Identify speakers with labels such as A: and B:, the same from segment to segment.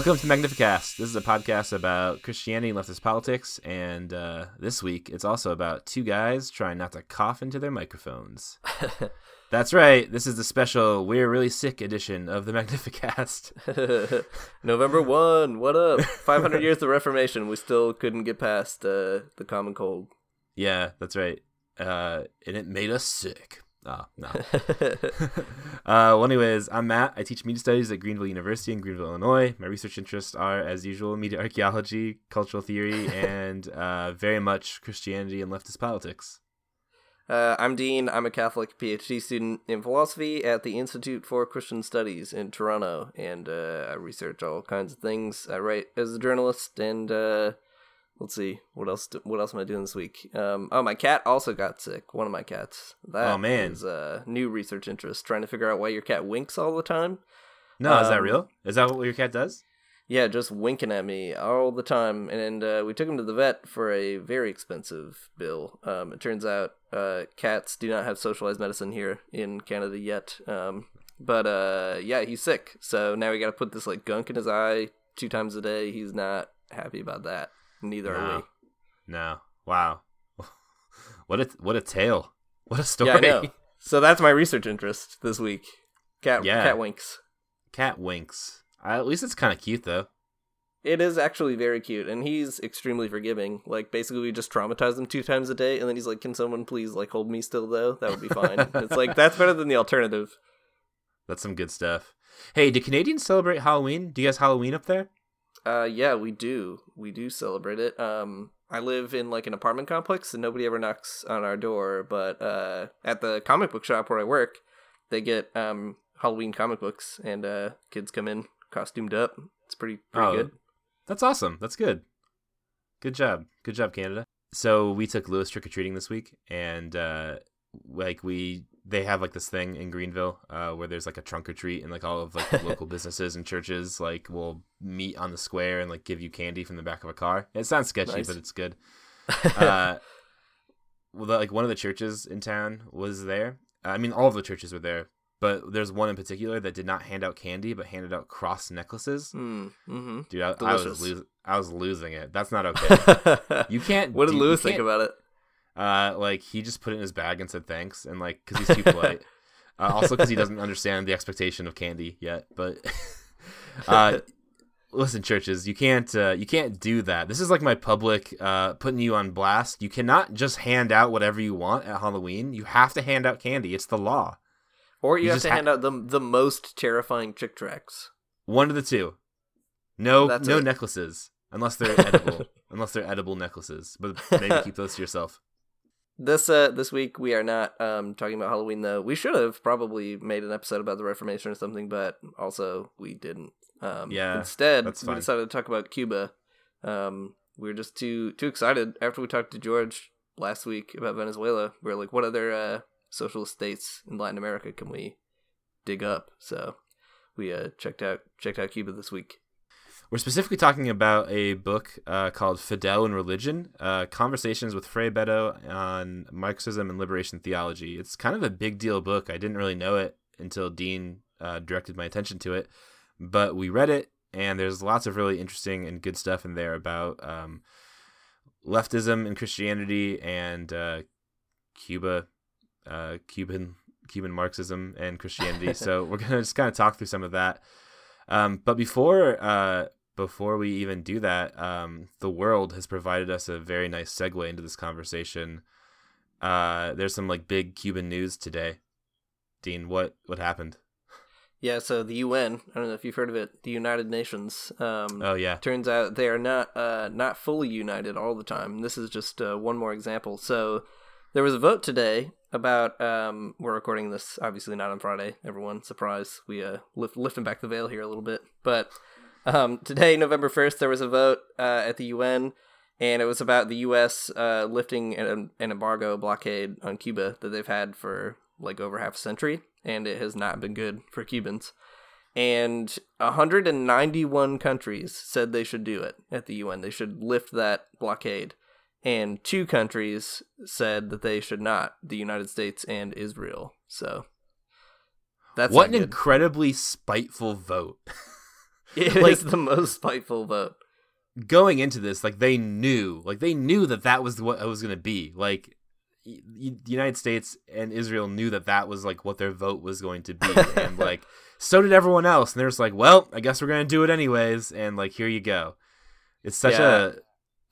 A: Welcome to Magnificast. This is a podcast about Christianity and leftist politics, and uh, this week it's also about two guys trying not to cough into their microphones. That's right. This is the special "We're Really Sick" edition of the Magnificast.
B: November one. What up? Five hundred years of Reformation. We still couldn't get past uh, the common cold.
A: Yeah, that's right. Uh, and it made us sick. Oh, no. uh, well, anyways, I'm Matt. I teach media studies at Greenville University in Greenville, Illinois. My research interests are, as usual, media archaeology, cultural theory, and uh, very much Christianity and leftist politics.
B: Uh, I'm Dean. I'm a Catholic PhD student in philosophy at the Institute for Christian Studies in Toronto, and uh, I research all kinds of things. I write as a journalist, and uh, let's see what else. Do, what else am I doing this week? Um, oh, my cat also got sick. One of my cats. That
A: Oh, man.
B: is a new research interest. Trying to figure out why your cat winks all the time.
A: No, is that
B: Um,
A: real? Is that what your cat does?
B: Yeah, just winking at me all the time. And uh, we took him to the vet for a very expensive bill. Um, it turns out uh, cats do not have socialized medicine here in Canada yet. Um, but uh, yeah, he's sick. So now we got to put this like gunk in his eye two times a day. He's not happy about that. Neither are
A: No.
B: we.
A: No. Wow. what a what a tale. What a story.
B: Yeah, I know. So that's my research interest this week. Cat
A: Yeah.
B: cat winks.
A: Cat winks. Uh, at least it's kind of cute though.
B: It is actually very cute, and he's extremely forgiving. Like basically, we just traumatize him two times a day, and then he's like, "Can someone please like hold me still though? That would be fine." it's like that's better than the alternative.
A: That's some good stuff. Hey, do Canadians celebrate Halloween? Do you guys Halloween up there?
B: Uh, yeah, we do. We do celebrate it. Um, I live in like an apartment complex, and nobody ever knocks on our door. But uh, at the comic book shop where I work, they get um Halloween comic books, and uh, kids come in costumed up. It's pretty pretty
A: Oh,
B: good.
A: That's awesome. That's good. Good job. Good job, Canada. So we took Lewis trick or treating this week, and uh, like we, they have like this thing in Greenville uh, where there's like a trunk or treat, and like all of like the local businesses and churches like will meet on the square and like give you candy from the back of a car. It sounds sketchy,
B: Nice.
A: but it's good. uh, well, the- like one of the churches in town was there. I mean, all of the churches were there, but there's one in particular that did not hand out candy, but handed out cross necklaces.
B: Mm, mm-hmm.
A: Dude, I, I was losing. I was losing it. That's not okay. You can't.
B: what did Lewis think about it?
A: Uh, like he just put it in his bag and said thanks, and like because he's too polite. uh, also, because he doesn't understand the expectation of candy yet. But uh, listen, churches, you can't. Uh, you can't do that. This is like my public uh, putting you on blast. You cannot just hand out whatever you want at Halloween. You have to hand out candy. It's the law.
B: Or you,
A: You
B: have to
A: ha-
B: hand out the the most terrifying Chick tracts.
A: One of the two. No,
B: That's
A: no
B: it.
A: necklaces unless they're edible. unless they're edible necklaces, but maybe keep those to yourself.
B: This uh this week we are not um talking about Halloween though. We should have probably made an episode about the Reformation or something, but also we didn't. Um
A: Yeah,
B: instead we decided to talk about Cuba. Um we were just too too excited after we talked to George last week about Venezuela. We are like, what other uh socialist states in Latin America can we dig up? So we uh checked out checked out Cuba this week.
A: We're specifically talking about a book uh, called Fidel and Religion uh, Conversations with Frei Betto on Marxism and Liberation Theology. It's kind of a big deal book. I didn't really know it until Dean uh, directed my attention to it, but we read it, and there's lots of really interesting and good stuff in there about um, leftism and Christianity and uh, Cuba, uh, Cuban Cuban Marxism and Christianity. so we're gonna just kind of talk through some of that. Um, but before uh, before we even do that, um, the world has provided us a very nice segue into this conversation. Uh, there's some like big Cuban news today. Dean, what what happened?
B: Yeah, so the UN, I don't know if you've heard of it, the United Nations. Um,
A: Oh yeah,
B: turns out they are not uh, not fully united all the time. This is just uh, one more example. So there was a vote today about. Um, we're recording this obviously not on Friday. Everyone, surprise! We uh lift, lifting back the veil here a little bit, but um, today, November first, there was a vote uh, at the UN, and it was about the U.S. Uh, lifting an, an embargo blockade on Cuba that they've had for like over half a century, and it has not been good for Cubans and 191 countries said they should do it at the UN. They should lift that blockade. And two countries said that they should not, the United States and Israel. So that's
A: what an
B: good.
A: incredibly spiteful vote.
B: It
A: like,
B: is the most spiteful vote.
A: Going into this, like they knew, like they knew that that was what it was going to be. Like the United States and Israel knew that that was like what their vote was going to be, and like so did everyone else. And they're just like, well, I guess we're going to do it anyways, and like here you go. It's such
B: Yeah.
A: a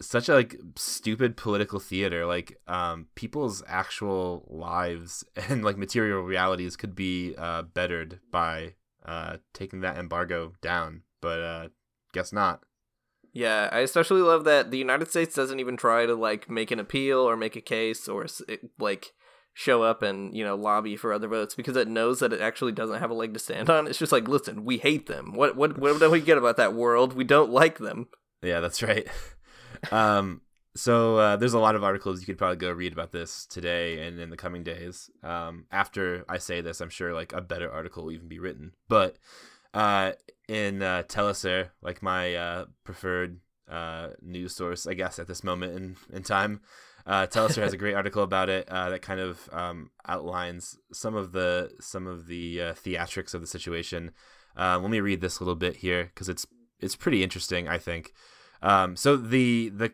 A: such a like stupid political theater. Like um, people's actual lives and like material realities could be uh, bettered by uh, taking that embargo down, but uh, guess not.
B: Yeah, I especially love that the United States doesn't even try to like make an appeal or make a case or like show up and you know lobby for other votes because it knows that it actually doesn't have a leg to stand on. It's just like, listen, we hate them. What what what do we get about that world? We don't like them.
A: Yeah, that's right. um, so uh, there's a lot of articles you could probably go read about this today and in the coming days. Um, after I say this, I'm sure like a better article will even be written. But uh, in uh, teleSUR, like my uh, preferred uh, news source, I guess at this moment in in time, uh, teleSUR has a great article about it uh, that kind of um, outlines some of the some of the uh, theatrics of the situation. Uh, let me read this a little bit here because it's it's pretty interesting, I think. Um, so the the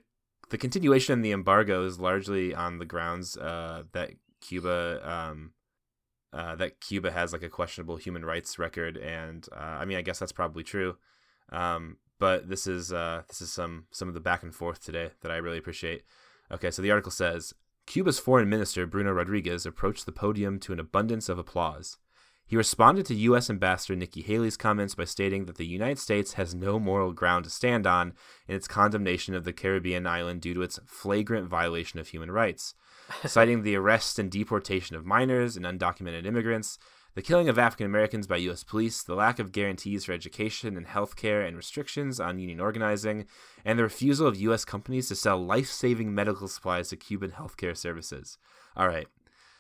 A: the continuation of the embargo is largely on the grounds uh, that Cuba um, uh, that Cuba has like a questionable human rights record, and uh, I mean I guess that's probably true. Um, but this is uh, this is some some of the back and forth today that I really appreciate. Okay, so the article says Cuba's foreign minister Bruno Rodriguez approached the podium to an abundance of applause. He responded to U.S. Ambassador Nikki Haley's comments by stating that the United States has no moral ground to stand on in its condemnation of the Caribbean island due to its flagrant violation of human rights. Citing the arrest and deportation of minors and undocumented immigrants, the killing of African Americans by U.S. police, the lack of guarantees for education and health care, and restrictions on union organizing, and the refusal of U.S. companies to sell life saving medical supplies to Cuban healthcare services. All right.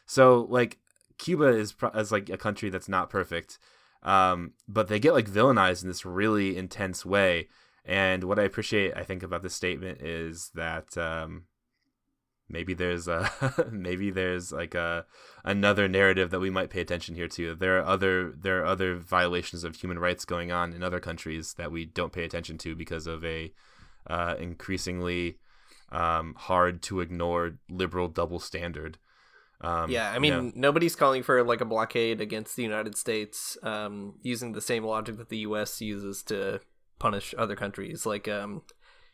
A: So, like, Cuba is, pro- is like a country that's not perfect, um, but they get like villainized in this really intense way. And what I appreciate, I think, about this statement is that um, maybe there's a maybe there's like a another narrative that we might pay attention here to. There are other there are other violations of human rights going on in other countries that we don't pay attention to because of a uh, increasingly um, hard to ignore liberal double standard. Um,
B: yeah, I
A: you
B: mean,
A: know,
B: nobody's calling for like a blockade against the United States um, using the same logic that the U.S. uses to punish other countries. Like um,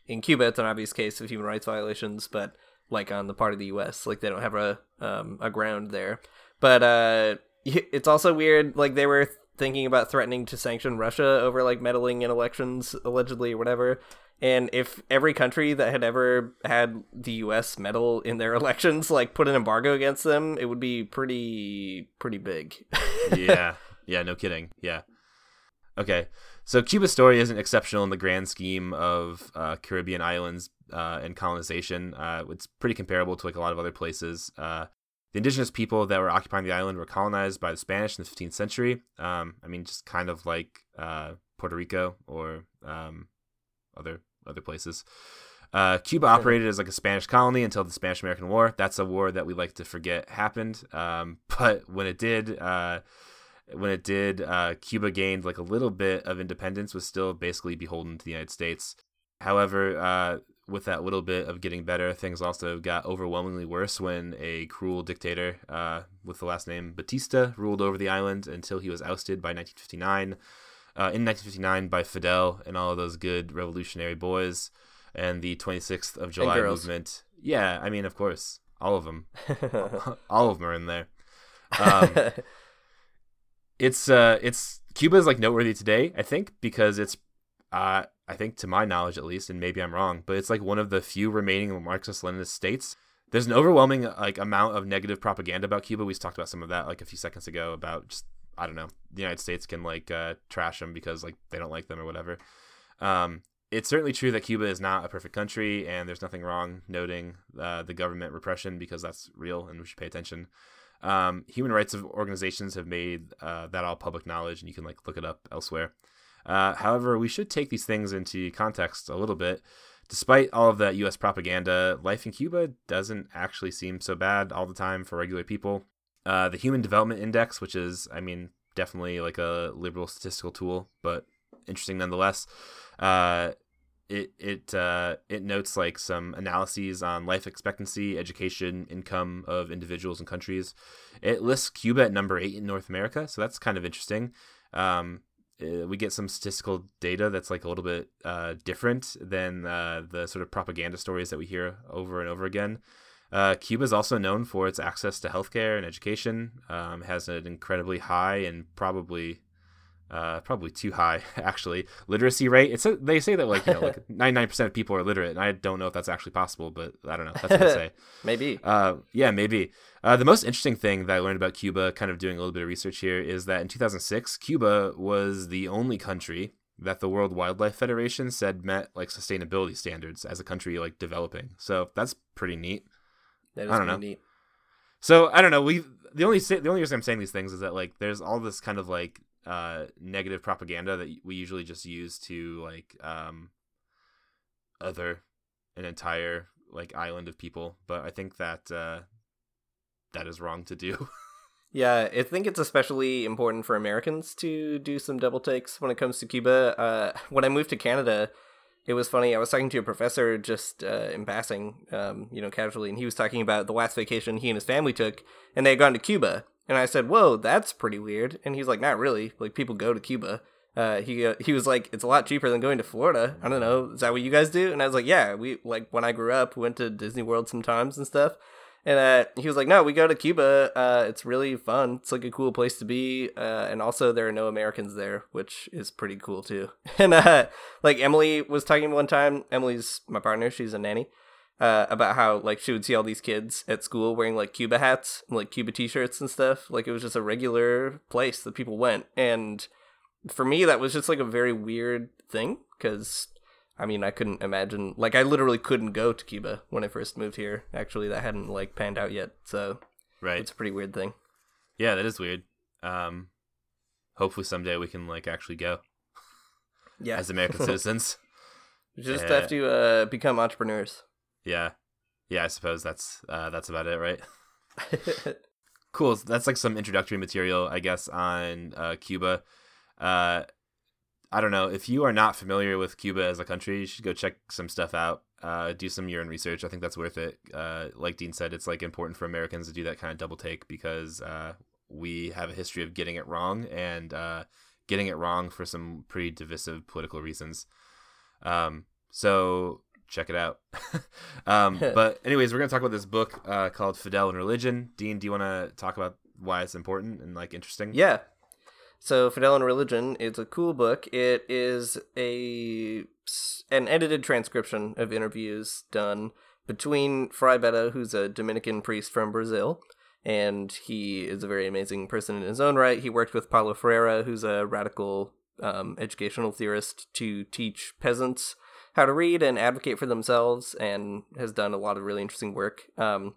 B: in Cuba, it's an obvious case of human rights violations, but like on the part of the U.S., like they don't have a um, a ground there. But uh, it's also weird. Like they were thinking about threatening to sanction Russia over like meddling in elections, allegedly or whatever. And if every country that had ever had the U.S. meddle in their elections, like put an embargo against them, it would be pretty pretty big.
A: yeah, yeah, no kidding. Yeah. Okay, so Cuba's story isn't exceptional in the grand scheme of uh, Caribbean islands uh, and colonization. Uh, it's pretty comparable to like a lot of other places. Uh, the indigenous people that were occupying the island were colonized by the Spanish in the 15th century. Um, I mean, just kind of like uh, Puerto Rico or um, other other places. Uh, Cuba operated as like a Spanish colony until the Spanish American War. That's a war that we like to forget happened. Um, but when it did, uh, when it did, uh, Cuba gained like a little bit of independence, was still basically beholden to the United States. However, uh, with that little bit of getting better, things also got overwhelmingly worse when a cruel dictator uh, with the last name Batista ruled over the island until he was ousted by 1959. Uh, in 1959 by Fidel and all of those good revolutionary boys and the 26th of July movement. Yeah, I mean, of course, all of them, all of them are in there. Um, it's uh, it's Cuba is like noteworthy today, I think, because it's uh, I think to my knowledge at least, and maybe I'm wrong, but it's like one of the few remaining Marxist-Leninist states. There's an overwhelming like amount of negative propaganda about Cuba. We talked about some of that like a few seconds ago about just I don't know the United States can like uh, trash them because like they don't like them or whatever. Um, it's certainly true that Cuba is not a perfect country, and there's nothing wrong noting uh, the government repression because that's real and we should pay attention. Um, human rights of organizations have made uh, that all public knowledge, and you can like look it up elsewhere. Uh, however, we should take these things into context a little bit. Despite all of that U.S. propaganda, life in Cuba doesn't actually seem so bad all the time for regular people. Uh, the Human Development Index, which is, I mean, definitely like a liberal statistical tool, but interesting nonetheless. Uh, it it uh, it notes like some analyses on life expectancy, education, income of individuals and countries. It lists Cuba at number eight in North America, so that's kind of interesting. Um, uh, we get some statistical data that's like a little bit uh, different than uh, the sort of propaganda stories that we hear over and over again. Uh, Cuba is also known for its access to healthcare and education. Um, has an incredibly high and probably uh, probably too high actually literacy rate. It's a, they say that like you know like ninety nine percent of people are literate, and I don't know if that's actually possible, but I don't know. That's what they say.
B: maybe.
A: Uh, yeah, maybe. Uh, the most interesting thing that I learned about Cuba, kind of doing a little bit of research here, is that in 2006, Cuba was the only country that the World Wildlife Federation said met like sustainability standards as a country like developing. So that's pretty neat.
B: That is
A: I don't
B: pretty
A: know.
B: neat.
A: So I don't know. We the only the only reason I'm saying these things is that like there's all this kind of like uh negative propaganda that we usually just use to like um other an entire like island of people, but I think that uh that is wrong to do.
B: Yeah, I think it's especially important for Americans to do some double takes when it comes to Cuba. Uh, when I moved to Canada, it was funny. I was talking to a professor just uh, in passing, um, you know, casually, and he was talking about the last vacation he and his family took, and they had gone to Cuba. And I said, "Whoa, that's pretty weird." And he's like, "Not really. Like people go to Cuba." Uh, he uh, he was like, "It's a lot cheaper than going to Florida." I don't know. Is that what you guys do? And I was like, "Yeah, we like when I grew up, went to Disney World sometimes and stuff." And uh, he was like, "No, we go to Cuba. Uh, it's really fun. It's like a cool place to be. Uh, and also, there are no Americans there, which is pretty cool too." And uh, like Emily was talking one time. Emily's my partner. She's a nanny. Uh, about how like she would see all these kids at school wearing like Cuba hats and like Cuba T-shirts and stuff. Like it was just a regular place that people went. And for me, that was just like a very weird thing because I mean, I couldn't imagine. Like, I literally couldn't go to Cuba when I first moved here. Actually, that hadn't like panned out yet, so
A: right.
B: it's a pretty weird thing.
A: Yeah, that is weird. Um hopefully someday we can like actually go
B: Yeah,
A: as American citizens.
B: you just
A: Yeah.
B: have to uh, become entrepreneurs.
A: Yeah. Yeah, I suppose that's uh that's about it, right? cool. That's like some introductory material i guess on uh, cuba. Uh, i don't know. If you are not familiar with cuba as a country you should go check some stuff out. Uh, do some year in research. I think that's worth it. Uh, like dean said it's like important for americans to do that kind of double take because uh, we have a history of getting it wrong and uh, getting it wrong for some pretty divisive political reasons. Um, so check it out. um, but anyways, we're gonna talk about this book uh, called Fidel and Religion. Dean, do you want to talk about why it's important and like interesting?
B: yeah. So, Fidel and Religion is a cool book. It is a an edited transcription of interviews done between Frei Betto, who's a Dominican priest from Brazil, and he is a very amazing person in his own right. He worked with Paulo Freire, who's a radical um, educational theorist, to teach peasants how to read and advocate for themselves, and has done a lot of really interesting work. Um,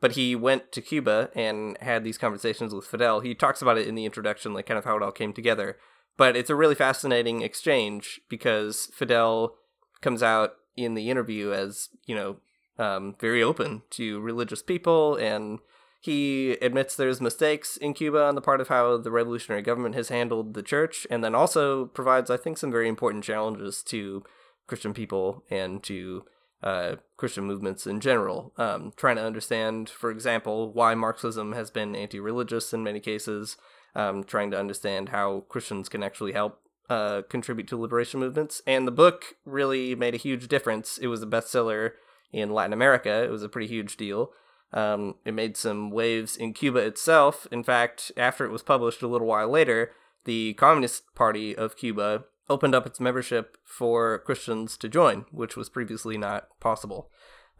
B: but he went to Cuba and had these conversations with Fidel. He talks about it in the introduction, like kind of how it all came together. But it's a really fascinating exchange because Fidel comes out in the interview as, you know, um, very open to religious people and he admits there's mistakes in Cuba on the part of how the revolutionary government has handled the church, and then also provides, I think, some very important challenges to Christian people and to uh, Christian movements in general. Um, trying to understand, for example, why Marxism has been anti religious in many cases, um, trying to understand how Christians can actually help uh, contribute to liberation movements. And the book really made a huge difference. It was a bestseller in Latin America, it was a pretty huge deal. Um, it made some waves in Cuba itself. In fact, after it was published a little while later, the Communist Party of Cuba opened up its membership for Christians to join, which was previously not possible.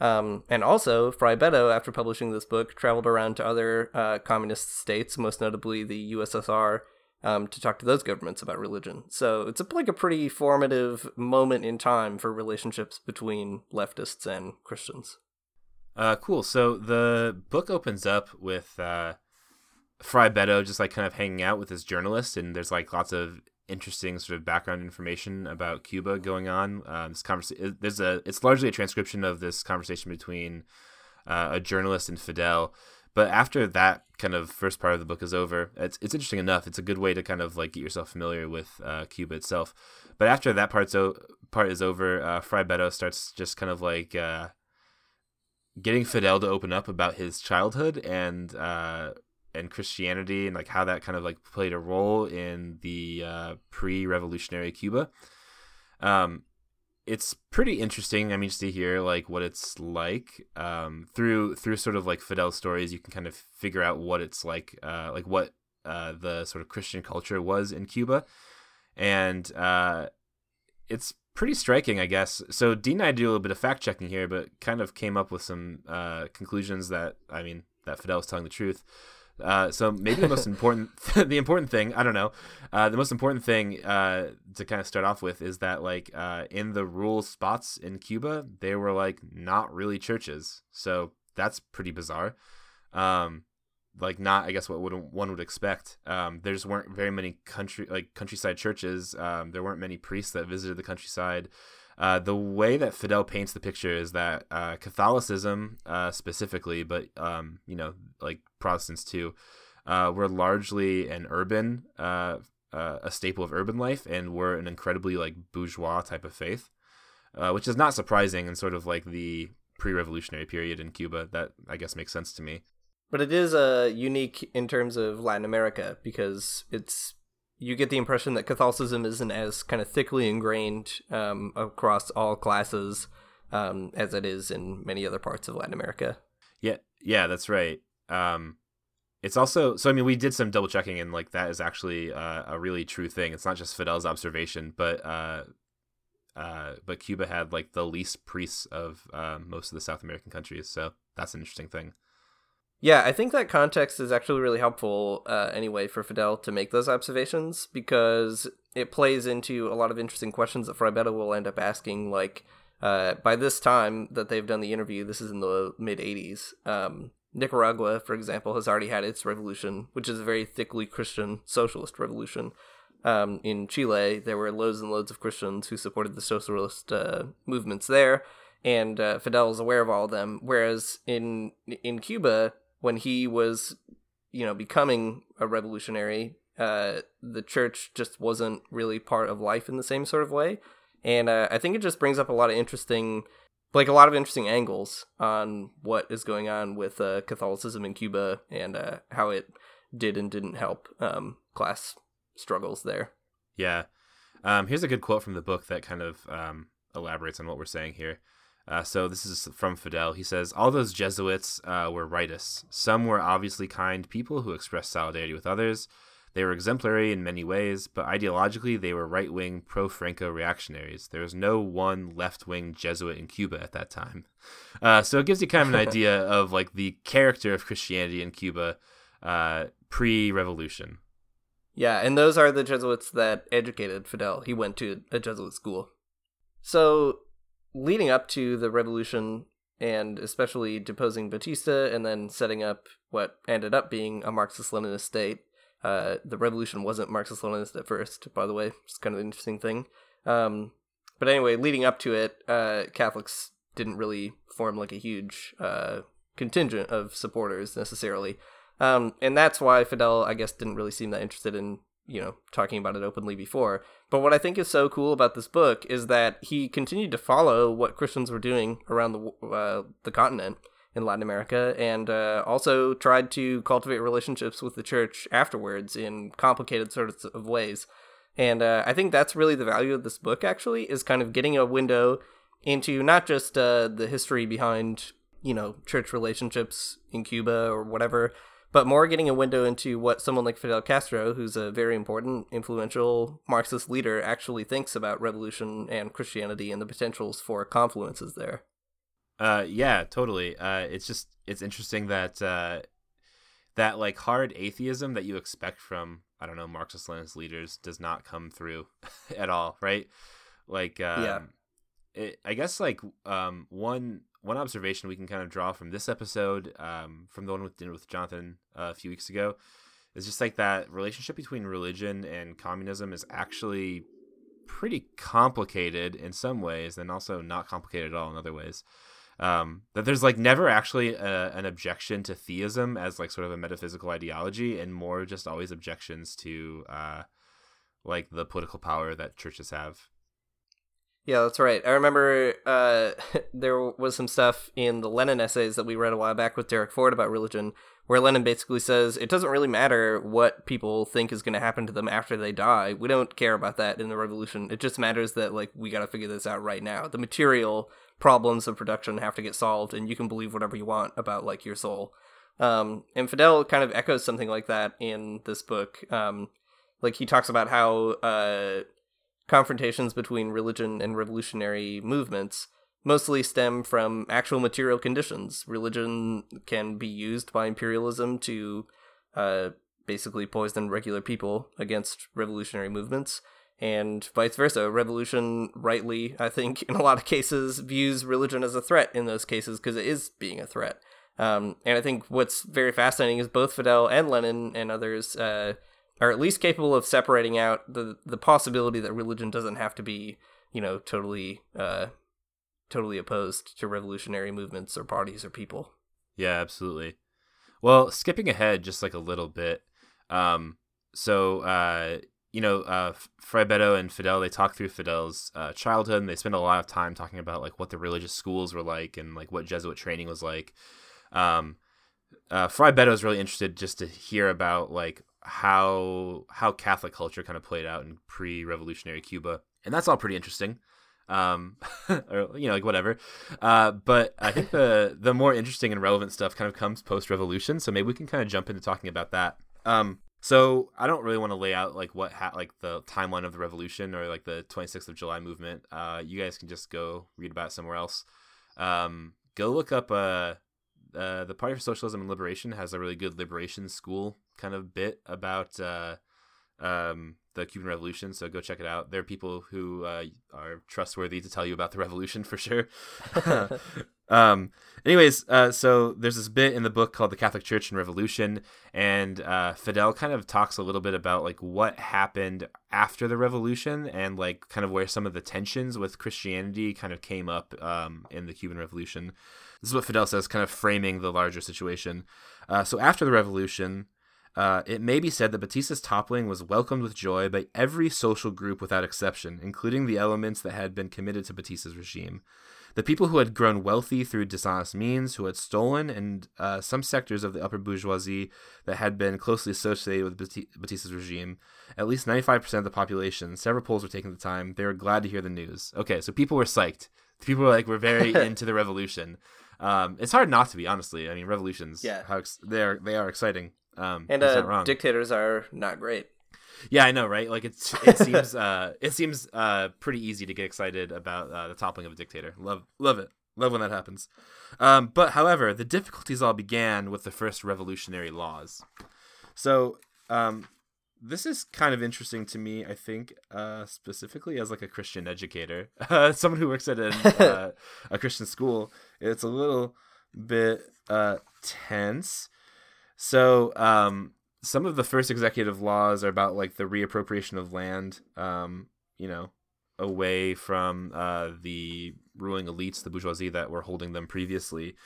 B: Um, and also, Frei Betto, after publishing this book, traveled around to other uh, communist states, most notably the USSR, um, to talk to those governments about religion. So it's a, like a pretty formative moment in time for relationships between leftists and Christians.
A: Uh, cool. So the book opens up with uh, Frei Betto just like kind of hanging out with this journalist, and there's like lots of interesting sort of background information about Cuba going on. Uh, this conversation, there's a, it's largely a transcription of this conversation between uh, a journalist and Fidel. but after that kind of first part of the book is over, it's it's interesting enough. It's a good way to kind of like get yourself familiar with uh, Cuba itself. But after that part's o- part is over, uh, Frei Betto starts just kind of like uh, getting Fidel to open up about his childhood and uh, and Christianity and like how that kind of like played a role in the uh, pre-revolutionary Cuba. Um, it's pretty interesting. I mean, just to hear like what it's like um, through through sort of like Fidel's stories, you can kind of figure out what it's like, uh, like what uh, the sort of Christian culture was in Cuba, and uh, it's pretty striking, I guess. So Dean and I do a little bit of fact checking here, but kind of came up with some uh, conclusions that I mean that Fidel was telling the truth. Uh, so maybe the most important, the important thing, I don't know, uh, the most important thing uh, to kind of start off with is that like uh, in the rural spots in Cuba, they were like not really churches. So that's pretty bizarre. Um, like not, I guess what would one would expect. Um, there just weren't very many country like countryside churches. Um, there weren't many priests that visited the countryside. Uh, the way that Fidel paints the picture is that uh, Catholicism, uh, specifically, but um, you know, like Protestants too, uh, were largely an urban, uh, uh, a staple of urban life, and were an incredibly like bourgeois type of faith, which is not surprising in sort of like the pre-revolutionary period in Cuba. That I guess makes sense to me.
B: But it is uh, unique in terms of Latin America because it's you get the impression that Catholicism isn't as kind of thickly ingrained um, across all classes um, as it is in many other parts of Latin America.
A: Yeah, yeah, that's right. Um, it's also so. I mean, we did some double checking, and like that is actually uh, a really true thing. It's not just Fidel's observation, but uh, uh, but Cuba had like the least priests of uh, most of the South American countries, so that's an interesting thing.
B: Yeah, I think that context is actually really helpful uh, anyway for Fidel to make those observations because it plays into a lot of interesting questions that Frei Betto will end up asking. Like, uh, by this time that they've done the interview, this is in the mid 80s. Um, Nicaragua, for example, has already had its revolution, which is a very thickly Christian socialist revolution. Um, in Chile, there were loads and loads of Christians who supported the socialist uh, movements there, and uh, Fidel is aware of all of them. Whereas in in Cuba, when he was, you know, becoming a revolutionary, uh, the church just wasn't really part of life in the same sort of way. And uh, I think it just brings up a lot of interesting, like a lot of interesting angles on what is going on with uh, Catholicism in Cuba and uh, how it did and didn't help um, class struggles there.
A: Yeah. Um, here's a good quote from the book that kind of um, elaborates on what we're saying here. Uh, so this is from Fidel. He says, All those Jesuits uh, were rightists. Some were obviously kind people who expressed solidarity with others. They were exemplary in many ways, but ideologically they were right wing pro Franco reactionaries. There was no one left wing Jesuit in Cuba at that time. Uh, so it gives you kind of an idea of like the character of Christianity in Cuba uh, pre revolution.
B: Yeah, and those are the Jesuits that educated Fidel. He went to a Jesuit school. So leading up to the revolution and especially deposing Batista and then setting up what ended up being a Marxist Leninist state. Uh, the revolution wasn't Marxist Leninist at first, by the way. It's kind of an interesting thing. Um, but anyway, leading up to it, uh, Catholics didn't really form like a huge uh, contingent of supporters necessarily. Um, and that's why Fidel, I guess, didn't really seem that interested in you know talking about it openly before. But what i think is so cool about this book is that he continued to follow what christians were doing around the uh, the continent in latin america and uh, also tried to cultivate relationships with the church afterwards in complicated sorts of ways. And uh, i think that's really the value of this book actually is kind of getting a window into not just uh, the history behind you know church relationships in cuba or whatever but more getting a window into what someone like Fidel Castro, who's a very important, influential Marxist leader, actually thinks about revolution and Christianity and the potentials for confluences there.
A: Uh, yeah, totally. Uh, it's just it's interesting that uh, that like hard atheism that you expect from I don't know Marxist Leninist leaders does not come through at all, right? Like, um, yeah. It, I guess like um, one one observation we can kind of draw from this episode, um, from the one with dinner with Jonathan uh, a few weeks ago, is just like that relationship between religion and communism is actually pretty complicated in some ways, and also not complicated at all in other ways. Um, that there's like never actually a, an objection to theism as like sort of a metaphysical ideology, and more just always objections to uh, like the political power that churches have.
B: Yeah, that's right. I remember uh, there was some stuff in the Lenin essays that we read a while back with Derek Ford about religion, where Lenin basically says it doesn't really matter what people think is going to happen to them after they die. We don't care about that in the revolution. It just matters that like we got to figure this out right now. The material problems of production have to get solved, and you can believe whatever you want about like your soul. Um, and Fidel kind of echoes something like that in this book. Um, like he talks about how uh, confrontations between religion and revolutionary movements mostly stem from actual material conditions. Religion can be used by imperialism to uh, basically poison regular people against revolutionary movements, and vice versa. Revolution, rightly, I think, in a lot of cases, views religion as a threat in those cases because it is being a threat. Um, and I think what's very fascinating is both Fidel and Lenin and others uh, are at least capable of separating out the the possibility that religion doesn't have to be, you know, totally uh, totally opposed to revolutionary movements or parties or people.
A: Yeah, absolutely. Well, skipping ahead just like a little bit. Um, so, uh, you know, uh, Frei Betto and Fidel, they talk through Fidel's uh, childhood and they spend a lot of time talking about like what the religious schools were like and like what Jesuit training was like. Um, uh, Frei Betto is really interested just to hear about like how how Catholic culture kind of played out in pre-revolutionary Cuba, and that's all pretty interesting. Um, or you know, like whatever. Uh, but I think the the more interesting and relevant stuff kind of comes post-revolution. So maybe we can kind of jump into talking about that. Um, so I don't really want to lay out like what ha- like the timeline of the revolution or like the 26th of July movement. Uh, you guys can just go read about it somewhere else. Um, go look up uh, uh, the Party for Socialism and Liberation has a really good liberation school kind of bit about uh, um, the Cuban Revolution. So go check it out. There are people who uh, are trustworthy to tell you about the revolution for sure. um, anyways, uh, so there's this bit in the book called "The Catholic Church and Revolution," and uh, Fidel kind of talks a little bit about like what happened after the revolution and like kind of where some of the tensions with Christianity kind of came up um, in the Cuban Revolution. This is what Fidel says, kind of framing the larger situation. Uh, so after the revolution, uh, it may be said that Batista's toppling was welcomed with joy by every social group without exception, including the elements that had been committed to Batista's regime. The people who had grown wealthy through dishonest means, who had stolen, and uh, some sectors of the upper bourgeoisie that had been closely associated with Batista's regime, at least 95% of the population, several polls were taken at the time, they were glad to hear the news. Okay, so people were psyched. People were like, we're very into the revolution. Um, it's hard not to be, honestly. I mean, revolutions, yeah, how ex- they are they are exciting. Um,
B: and uh, dictators are not great.
A: Yeah, I know, right? Like it's it seems uh, it seems uh, pretty easy to get excited about uh, the toppling of a dictator. Love love it. Love when that happens. Um, but however, the difficulties all began with the first revolutionary laws. So um, this is kind of interesting to me. I think uh, specifically as like a Christian educator, uh, someone who works at an, uh, a Christian school. It's a little bit uh, tense so, um, some of the first executive laws are about like the reappropriation of land, um, you know, away from uh, the ruling elites, the bourgeoisie that were holding them previously.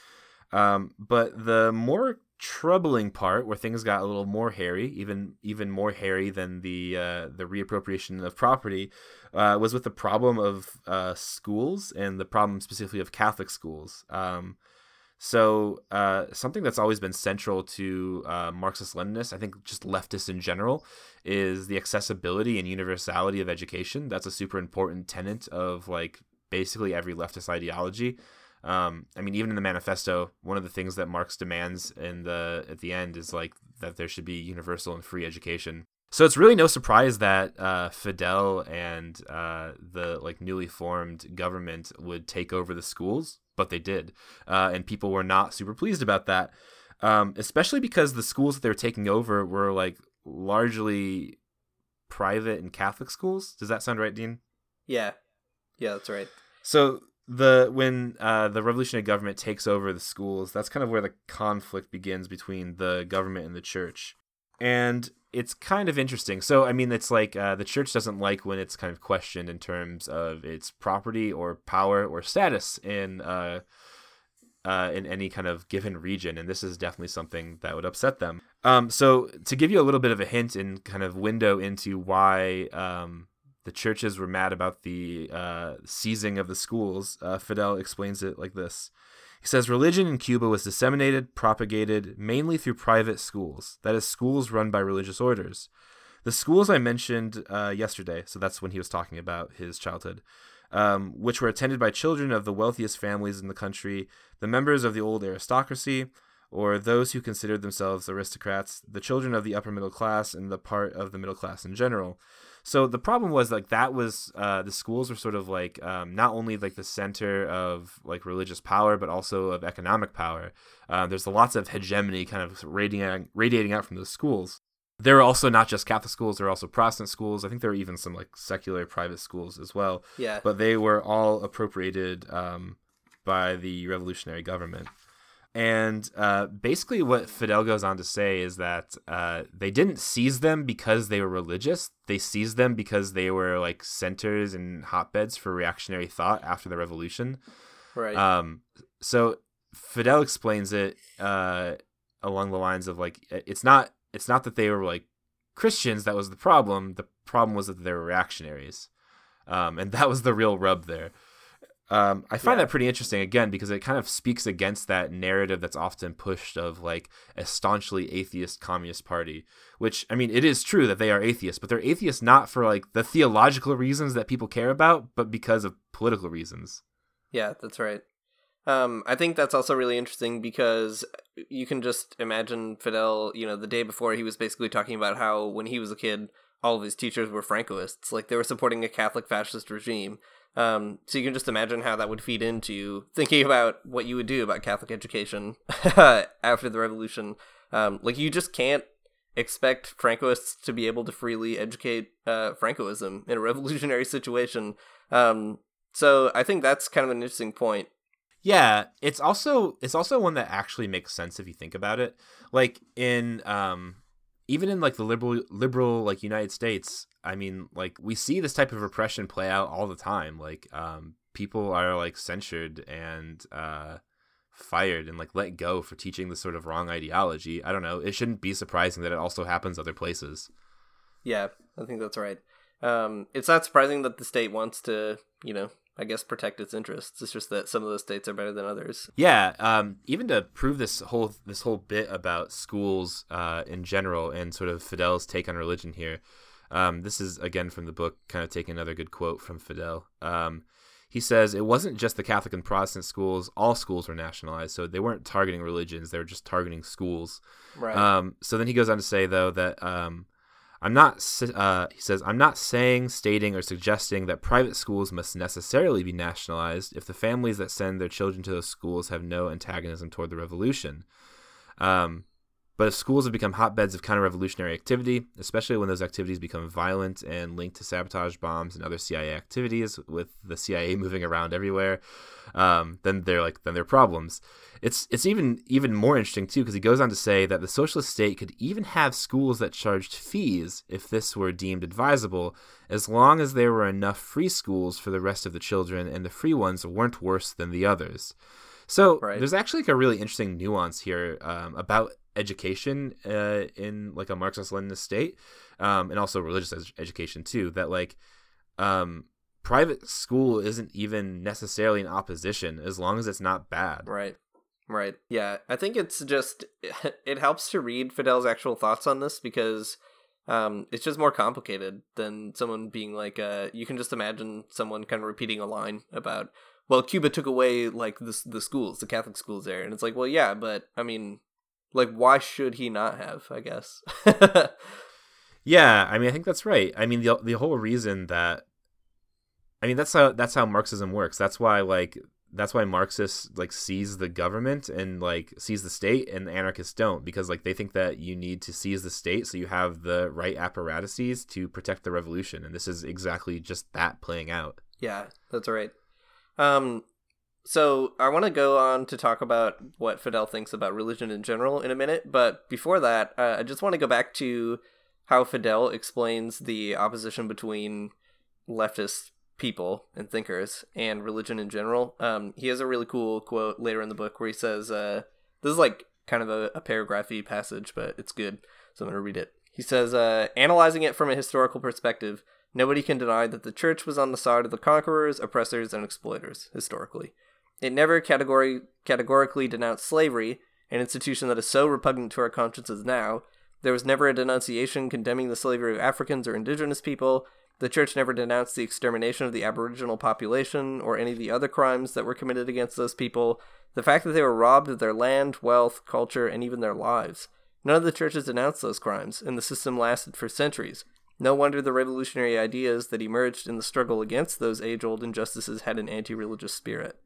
A: Um, but the more troubling part, where things got a little more hairy, even even more hairy than the uh, the reappropriation of property, uh, was with the problem of uh, schools and the problem specifically of Catholic schools. Um, so uh, something that's always been central to uh, Marxist Leninists, I think just leftists in general, is the accessibility and universality of education. That's a super important tenet of like basically every leftist ideology. Um, I mean, even in the manifesto, one of the things that Marx demands in the at the end is like that there should be universal and free education. So it's really no surprise that uh, Fidel and uh, the like newly formed government would take over the schools but they did, uh, and people were not super pleased about that. Um, especially because the schools that they were taking over were like largely private and Catholic schools. Does that sound right, Dean?
B: Yeah, yeah, that's right.
A: So the when uh, the revolutionary government takes over the schools, that's kind of where the conflict begins between the government and the church, and it's kind of interesting. So, I mean, it's like uh, the church doesn't like when it's kind of questioned in terms of its property or power or status in uh, uh, in any kind of given region, and this is definitely something that would upset them. Um, so, to give you a little bit of a hint and kind of window into why um, the churches were mad about the uh, seizing of the schools, uh, Fidel explains it like this. He says religion in Cuba was disseminated, propagated mainly through private schools, that is, schools run by religious orders. The schools I mentioned uh, yesterday, so that's when he was talking about his childhood, um, which were attended by children of the wealthiest families in the country, the members of the old aristocracy, or those who considered themselves aristocrats, the children of the upper middle class, and the part of the middle class in general. So the problem was like that was uh, the schools were sort of like um, not only like the center of like religious power, but also of economic power. Uh, there's lots of hegemony kind of radiating radiating out from the schools there are also not just Catholic schools, there are also Protestant schools. I think there are even some like secular private schools as well.
B: Yeah.
A: But they were all appropriated um, by the revolutionary government. And uh, basically, what Fidel goes on to say is that uh, they didn't seize them because they were religious. They seized them because they were like centers and hotbeds for reactionary thought after the revolution.
B: Right.
A: Um, so Fidel explains it uh, along the lines of like, it's not it's not that they were like Christians that was the problem. The problem was that they were reactionaries, um, and that was the real rub there. Um, I find yeah. that pretty interesting again because it kind of speaks against that narrative that's often pushed of like a staunchly atheist communist party, which I mean it is true that they are atheists, but they're atheists not for like the theological reasons that people care about, but because of political reasons.
B: Yeah, that's right. Um, I think that's also really interesting because you can just imagine Fidel, you know, the day before he was basically talking about how when he was a kid, all of his teachers were Francoists, like they were supporting a Catholic fascist regime. Um, so you can just imagine how that would feed into thinking about what you would do about Catholic education after the revolution. Um, like you just can't expect Francoists to be able to freely educate uh, Francoism in a revolutionary situation. Um, so I think that's kind of an interesting point.
A: Yeah, it's also it's also one that actually makes sense if you think about it. Like in um even in like the liberal liberal like United States, I mean, like we see this type of repression play out all the time. Like um people are like censured and uh fired and like let go for teaching this sort of wrong ideology. I don't know. It shouldn't be surprising that it also happens other places.
B: Yeah, I think that's right. Um, it's not surprising that the state wants to, you know, I guess protect its interests. It's just that some of those states are better than others.
A: Yeah, um, even to prove this whole this whole bit about schools uh, in general and sort of Fidel's take on religion here. Um, this is again from the book, kind of taking another good quote from Fidel. Um, he says it wasn't just the Catholic and Protestant schools; all schools were nationalized, so they weren't targeting religions; they were just targeting schools.
B: Right.
A: Um, so then he goes on to say, though, that um, I'm not, uh, he says, I'm not saying, stating, or suggesting that private schools must necessarily be nationalized if the families that send their children to those schools have no antagonism toward the revolution. Um, but if schools have become hotbeds of counter revolutionary activity, especially when those activities become violent and linked to sabotage bombs and other CIA activities, with the CIA moving around everywhere, um, then they're like then they're problems. It's it's even even more interesting too because he goes on to say that the socialist state could even have schools that charged fees if this were deemed advisable, as long as there were enough free schools for the rest of the children and the free ones weren't worse than the others. So right. there's actually like a really interesting nuance here um, about education uh, in like a Marxist-Leninist state, um, and also religious ed- education too. That like um, private school isn't even necessarily in opposition as long as it's not bad.
B: Right. Right. Yeah. I think it's just it helps to read Fidel's actual thoughts on this because um it's just more complicated than someone being like uh you can just imagine someone kind of repeating a line about well Cuba took away like the the schools, the Catholic schools there and it's like well yeah, but I mean like why should he not have, I guess.
A: yeah, I mean I think that's right. I mean the the whole reason that I mean that's how that's how Marxism works. That's why like that's why Marxists like seize the government and like seize the state, and the anarchists don't because like they think that you need to seize the state so you have the right apparatuses to protect the revolution, and this is exactly just that playing out.
B: Yeah, that's right. Um, so I want to go on to talk about what Fidel thinks about religion in general in a minute, but before that, uh, I just want to go back to how Fidel explains the opposition between leftist people and thinkers and religion in general. Um, he has a really cool quote later in the book where he says, uh, "This is like kind of a, a paragraphy passage, but it's good, so I'm going to read it." He says, uh, "Analyzing it from a historical perspective, nobody can deny that the church was on the side of the conquerors, oppressors, and exploiters historically. It never categorically denounced slavery, an institution that is so repugnant to our consciences now." There was never a denunciation condemning the slavery of Africans or indigenous people. The church never denounced the extermination of the Aboriginal population or any of the other crimes that were committed against those people. The fact that they were robbed of their land, wealth, culture, and even their lives. None of the churches denounced those crimes, and the system lasted for centuries. No wonder the revolutionary ideas that emerged in the struggle against those age old injustices had an anti religious spirit.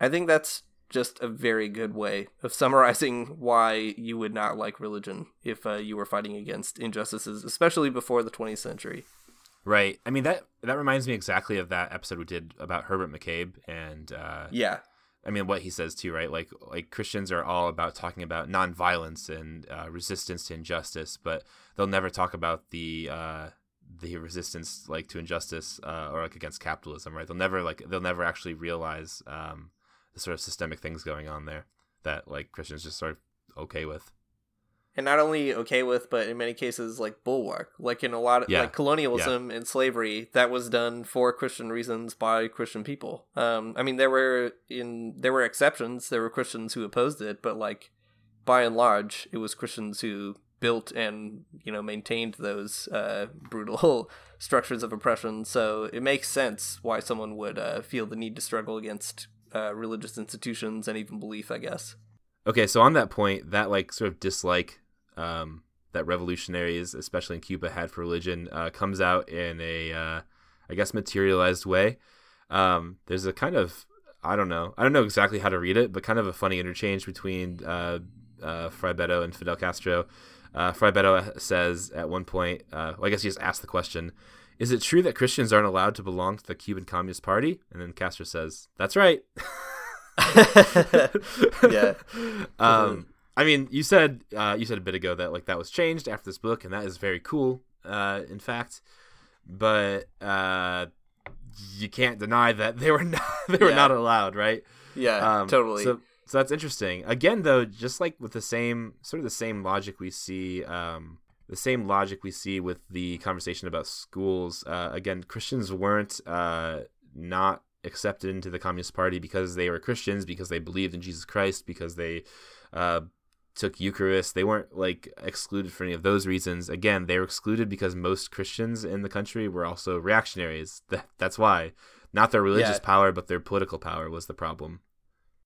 B: I think that's just a very good way of summarizing why you would not like religion if uh, you were fighting against injustices, especially before the 20th century.
A: Right. I mean that that reminds me exactly of that episode we did about Herbert McCabe and uh,
B: yeah.
A: I mean what he says too, right? Like like Christians are all about talking about nonviolence and uh, resistance to injustice, but they'll never talk about the uh, the resistance like to injustice uh, or like against capitalism, right? They'll never like they'll never actually realize um, the sort of systemic things going on there that like Christians just sort of okay with.
B: And not only okay with, but in many cases like bulwark. Like in a lot of
A: Yeah.
B: like colonialism and slavery, that was done for Christian reasons by Christian people. Um, I mean, there were in there were exceptions. There were Christians who opposed it, but like by and large, it was Christians who built and you know maintained those uh, brutal structures of oppression. So it makes sense why someone would uh, feel the need to struggle against uh, religious institutions and even belief. I guess.
A: Okay, so on that point, that like sort of dislike um, that revolutionaries, especially in Cuba, had for religion uh, comes out in a, uh, I guess, materialized way. Um, there's a kind of, I don't know, I don't know exactly how to read it, but kind of a funny interchange between uh, uh, Frei Betto and Fidel Castro. Uh, Frei Betto says at one point, uh, well, I guess he just asked the question, "Is it true that Christians aren't allowed to belong to the Cuban Communist Party?" And then Castro says, "That's right."
B: Yeah.
A: Um, I mean, you said uh, you said a bit ago that like that was changed after this book, and that is very cool. Uh, in fact, but uh, you can't deny that they were not they were
B: Yeah.
A: not allowed, right?
B: Yeah,
A: Um,
B: totally.
A: So, so that's interesting. Again, though, just like with the same sort of the same logic we see, um, the same logic we see with the conversation about schools. Uh, again, Christians weren't uh, not accepted into the Communist Party because they were Christians, because they believed in Jesus Christ, because they uh, took Eucharist. They weren't like excluded for any of those reasons. Again, they were excluded because most Christians in the country were also reactionaries. That, that's why. Not their religious
B: Yeah.
A: power, but their political power was the problem.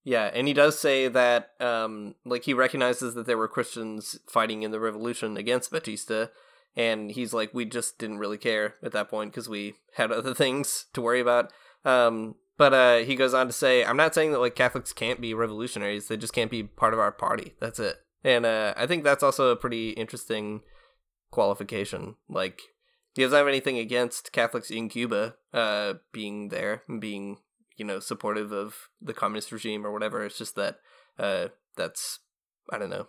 B: Yeah, and he does say that, um, like he recognizes that there were Christians fighting in the revolution against Batista, and he's like, we just didn't really care at that point because we had other things to worry about. Um, but uh, he goes on to say, I'm not saying that like Catholics can't be revolutionaries; they just can't be part of our party. That's it. And uh, I think that's also a pretty interesting qualification. Like, he doesn't have anything against Catholics in Cuba uh, being there and being you know supportive of the communist regime or whatever. It's just that uh that's i don't know.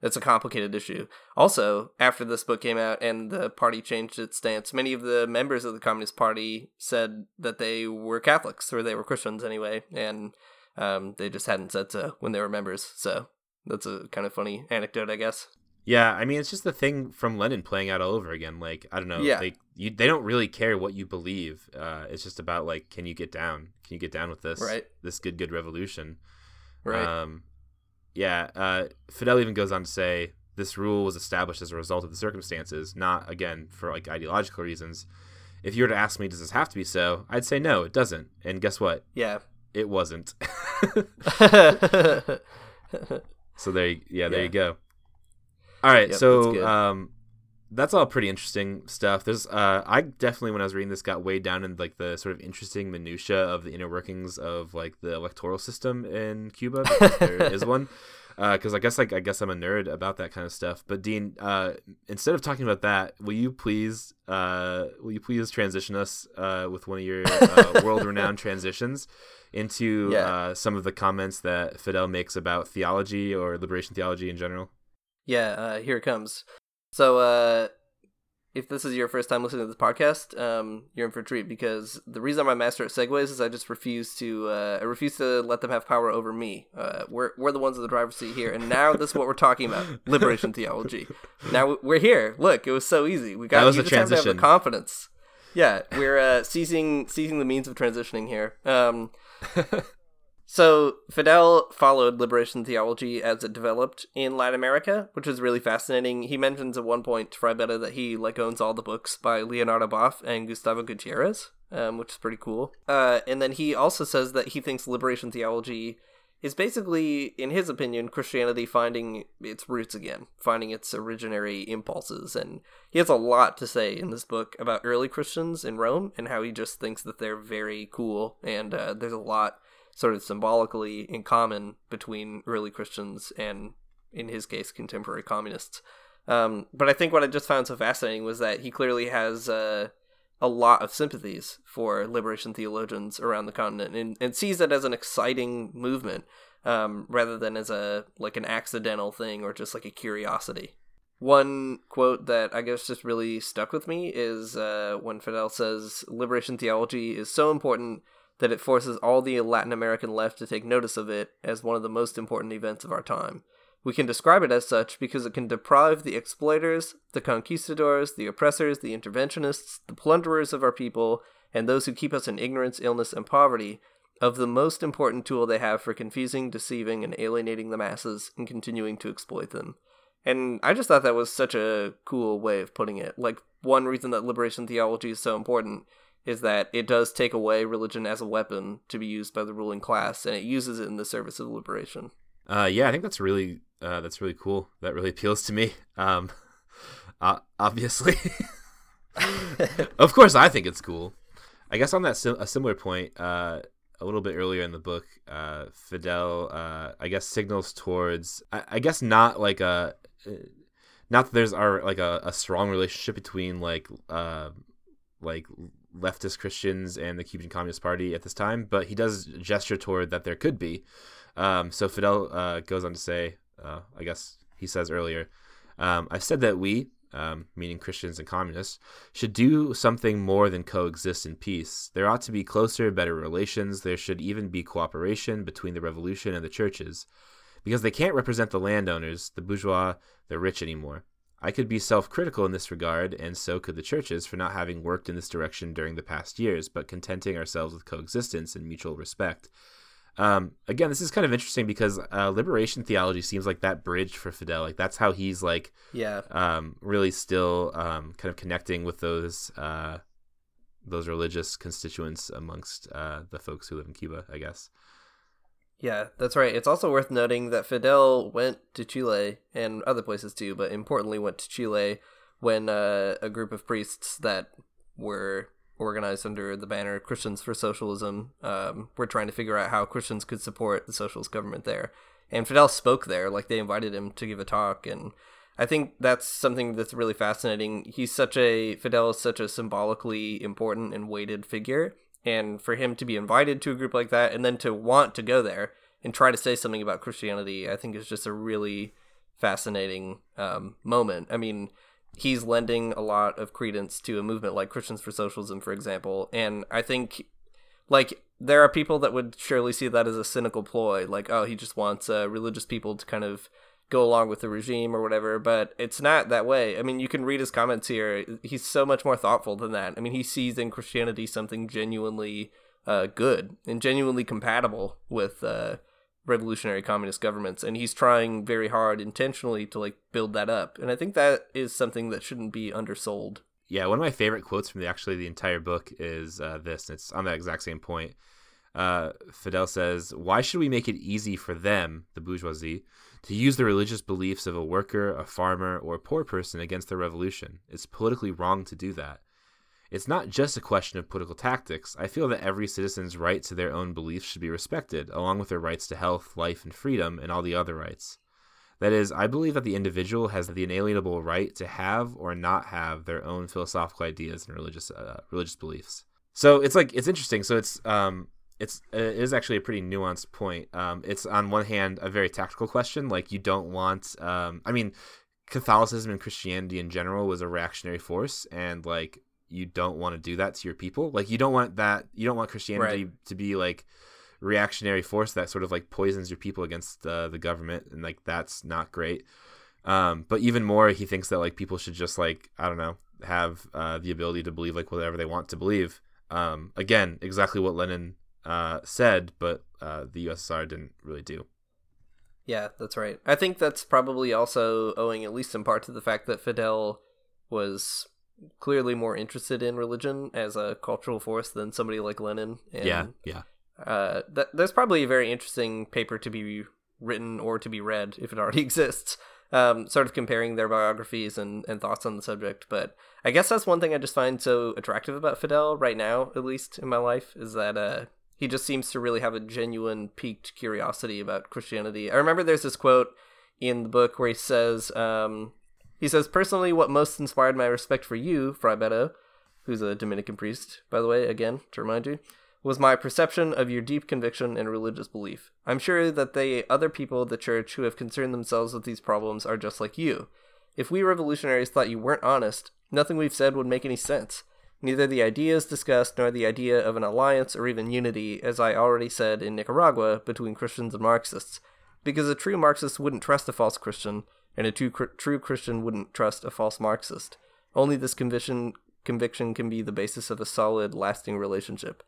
B: That's a complicated issue. Also after this book came out and the party changed its stance many of the members of the communist party said that they were catholics or they were christians anyway and um they just hadn't said so when they were members. So that's a kind of funny anecdote i guess
A: Yeah, I mean it's just the thing from Lenin playing out all over again. Like I don't know,
B: Yeah.
A: they you, they don't really care what you believe. Uh, it's just about like, can you get down? Can you get down with this?
B: Right.
A: This good good revolution.
B: right
A: Um, yeah. Uh, Fidel even goes on to say this rule was established as a result of the circumstances, not again for like ideological reasons. If you were to ask me, does this have to be so? I'd say no, it doesn't. And guess what?
B: yeah
A: It wasn't. So there, you, yeah, there
B: Yeah.
A: you go. All right,
B: Yep,
A: so
B: good.
A: um, that's all pretty interesting stuff. There's, uh, I definitely when I was reading this got way down in like the sort of interesting minutia of the inner workings of like the electoral system in Cuba because there is one. Because I guess like I guess I'm a nerd about that kind of stuff. But Dean, uh, instead of talking about that, will you please, uh, will you please transition us uh, with one of your uh, world-renowned transitions into
B: Yeah.
A: uh, some of the comments that Fidel makes about theology or liberation theology in general?
B: Yeah, uh, here it comes. So, uh, if this is your first time listening to this podcast, um, you're in for a treat because the reason I'm a master at segues is I just refuse to uh, I refuse to let them have power over me. Uh, we're we're the ones in the driver's seat here, and now this is what we're talking about: liberation theology. Now we're here. Look, it was so easy. We got
A: That was
B: you
A: a
B: just have to have
A: transition.
B: the confidence. Yeah, we're uh, seizing seizing the means of transitioning here. Um, so Fidel followed liberation theology as it developed in Latin America, which is really fascinating. He mentions at one point to Frei Betto that he like owns all the books by Leonardo Boff and Gustavo Gutierrez, um, which is pretty cool. Uh, and then he also says that he thinks liberation theology is basically, in his opinion, Christianity finding its roots again, finding its originary impulses. And he has a lot to say in this book about early Christians in Rome and how he just thinks that they're very cool. And uh, there's a lot sort of symbolically in common between early Christians and, in his case, contemporary communists. Um, but I think what I just found so fascinating was that he clearly has uh, a lot of sympathies for liberation theologians around the continent and, and sees it as an exciting movement um, rather than as a like an accidental thing or just like a curiosity. One quote that I guess just really stuck with me is uh, when Fidel says, Liberation theology is so important that it forces all the Latin American left to take notice of it as one of the most important events of our time. We can describe it as such because it can deprive the exploiters, the conquistadors, the oppressors, the interventionists, the plunderers of our people, and those who keep us in ignorance, illness, and poverty of the most important tool they have for confusing, deceiving, and alienating the masses and continuing to exploit them. And I just thought that was such a cool way of putting it. Like, one reason that liberation theology is so important is that it does take away religion as a weapon to be used by the ruling class, and it uses it in the service of liberation.
A: Uh, yeah, I think that's really uh, that's really cool. That really appeals to me. Um, uh, obviously, of course, I think it's cool. I guess on that sim- a similar point, uh, a little bit earlier in the book, uh, Fidel, uh, I guess, signals towards, I, I guess, not like a, not that there's our like a, a strong relationship between like, uh, like leftist Christians and the Cuban Communist Party at this time, but he does gesture toward that there could be. Um, so Fidel uh, goes on to say, uh, I guess he says earlier, um, I've said that we, um, meaning Christians and communists, should do something more than coexist in peace. There ought to be closer, better relations. There should even be cooperation between the revolution and the churches, because they can't represent the landowners, the bourgeois, the rich anymore. I could be self critical in this regard, and so could the churches, for not having worked in this direction during the past years, but contenting ourselves with coexistence and mutual respect. Um, again, this is kind of interesting because uh, liberation theology seems like that bridge for Fidel. Like that's how he's like,
B: Yeah.
A: um, really still um, kind of connecting with those uh, those religious constituents amongst uh, the folks who live in Cuba. I guess.
B: Yeah, that's right. It's also worth noting that Fidel went to Chile and other places too, but importantly went to Chile when uh, a group of priests that were organized under the banner of Christians for Socialism um, were trying to figure out how Christians could support the socialist government there. And Fidel spoke there, like they invited him to give a talk, and I think that's something that's really fascinating. He's such a Fidel is such a symbolically important and weighted figure, and for him to be invited to a group like that and then to want to go there and try to say something about Christianity, I think is just a really fascinating um, moment. I mean, he's lending a lot of credence to a movement like Christians for Socialism, for example, and I think like there are people that would surely see that as a cynical ploy, like oh he just wants uh, religious people to kind of go along with the regime or whatever, but it's not that way. I mean, you can read his comments here. He's so much more thoughtful than that. I mean, he sees in Christianity something genuinely uh, good and genuinely compatible with uh, revolutionary communist governments, and he's trying very hard intentionally to like build that up. And I think that is something that shouldn't be undersold.
A: Yeah, one of my favorite quotes from the actually the entire book is uh, this. It's on that exact same point. Uh, Fidel says, "Why should we make it easy for them, the bourgeoisie, to use the religious beliefs of a worker, a farmer, or a poor person against the revolution? It's politically wrong to do that. It's not just a question of political tactics. I feel that every citizen's right to their own beliefs should be respected, along with their rights to health, life, and freedom, and all the other rights." That is, I believe that the individual has the inalienable right to have or not have their own philosophical ideas and religious uh, religious beliefs. So it's like it's interesting. So it's um it's it is actually a pretty nuanced point. Um, it's on one hand a very tactical question, like you don't want. Um, I mean, Catholicism and Christianity in general was a reactionary force, and like you don't want to do that to your people. Like you don't want that. You don't want Christianity
B: Right.
A: to be like reactionary force that sort of like poisons your people against uh, the government, and like that's not great. Um, but even more, he thinks that like people should just like I don't know have uh, the ability to believe like whatever they want to believe. Um, again, exactly what Lenin uh, said, but uh, the USSR didn't really do.
B: Yeah, that's right. I think that's probably also owing, at least in part, to the fact that Fidel was clearly more interested in religion as a cultural force than somebody like Lenin. And,
A: yeah, yeah,
B: Uh, that, there's probably a very interesting paper to be written or to be read if it already exists. Um, sort of comparing their biographies and, and thoughts on the subject. But I guess that's one thing I just find so attractive about Fidel right now, at least in my life, is that uh, he just seems to really have a genuine piqued curiosity about Christianity. I remember there's this quote in the book where he says, um, he says, personally, what most inspired my respect for you, Frei Betto, who's a Dominican priest, by the way, again, to remind you, was my perception of your deep conviction and religious belief. I'm sure that the other people of the church who have concerned themselves with these problems are just like you. If we revolutionaries thought you weren't honest, nothing we've said would make any sense. Neither the ideas discussed nor the idea of an alliance or even unity, as I already said in Nicaragua, between Christians and Marxists. Because a true Marxist wouldn't trust a false Christian, and a true, true Christian wouldn't trust a false Marxist. Only this conviction conviction can be the basis of a solid, lasting relationship.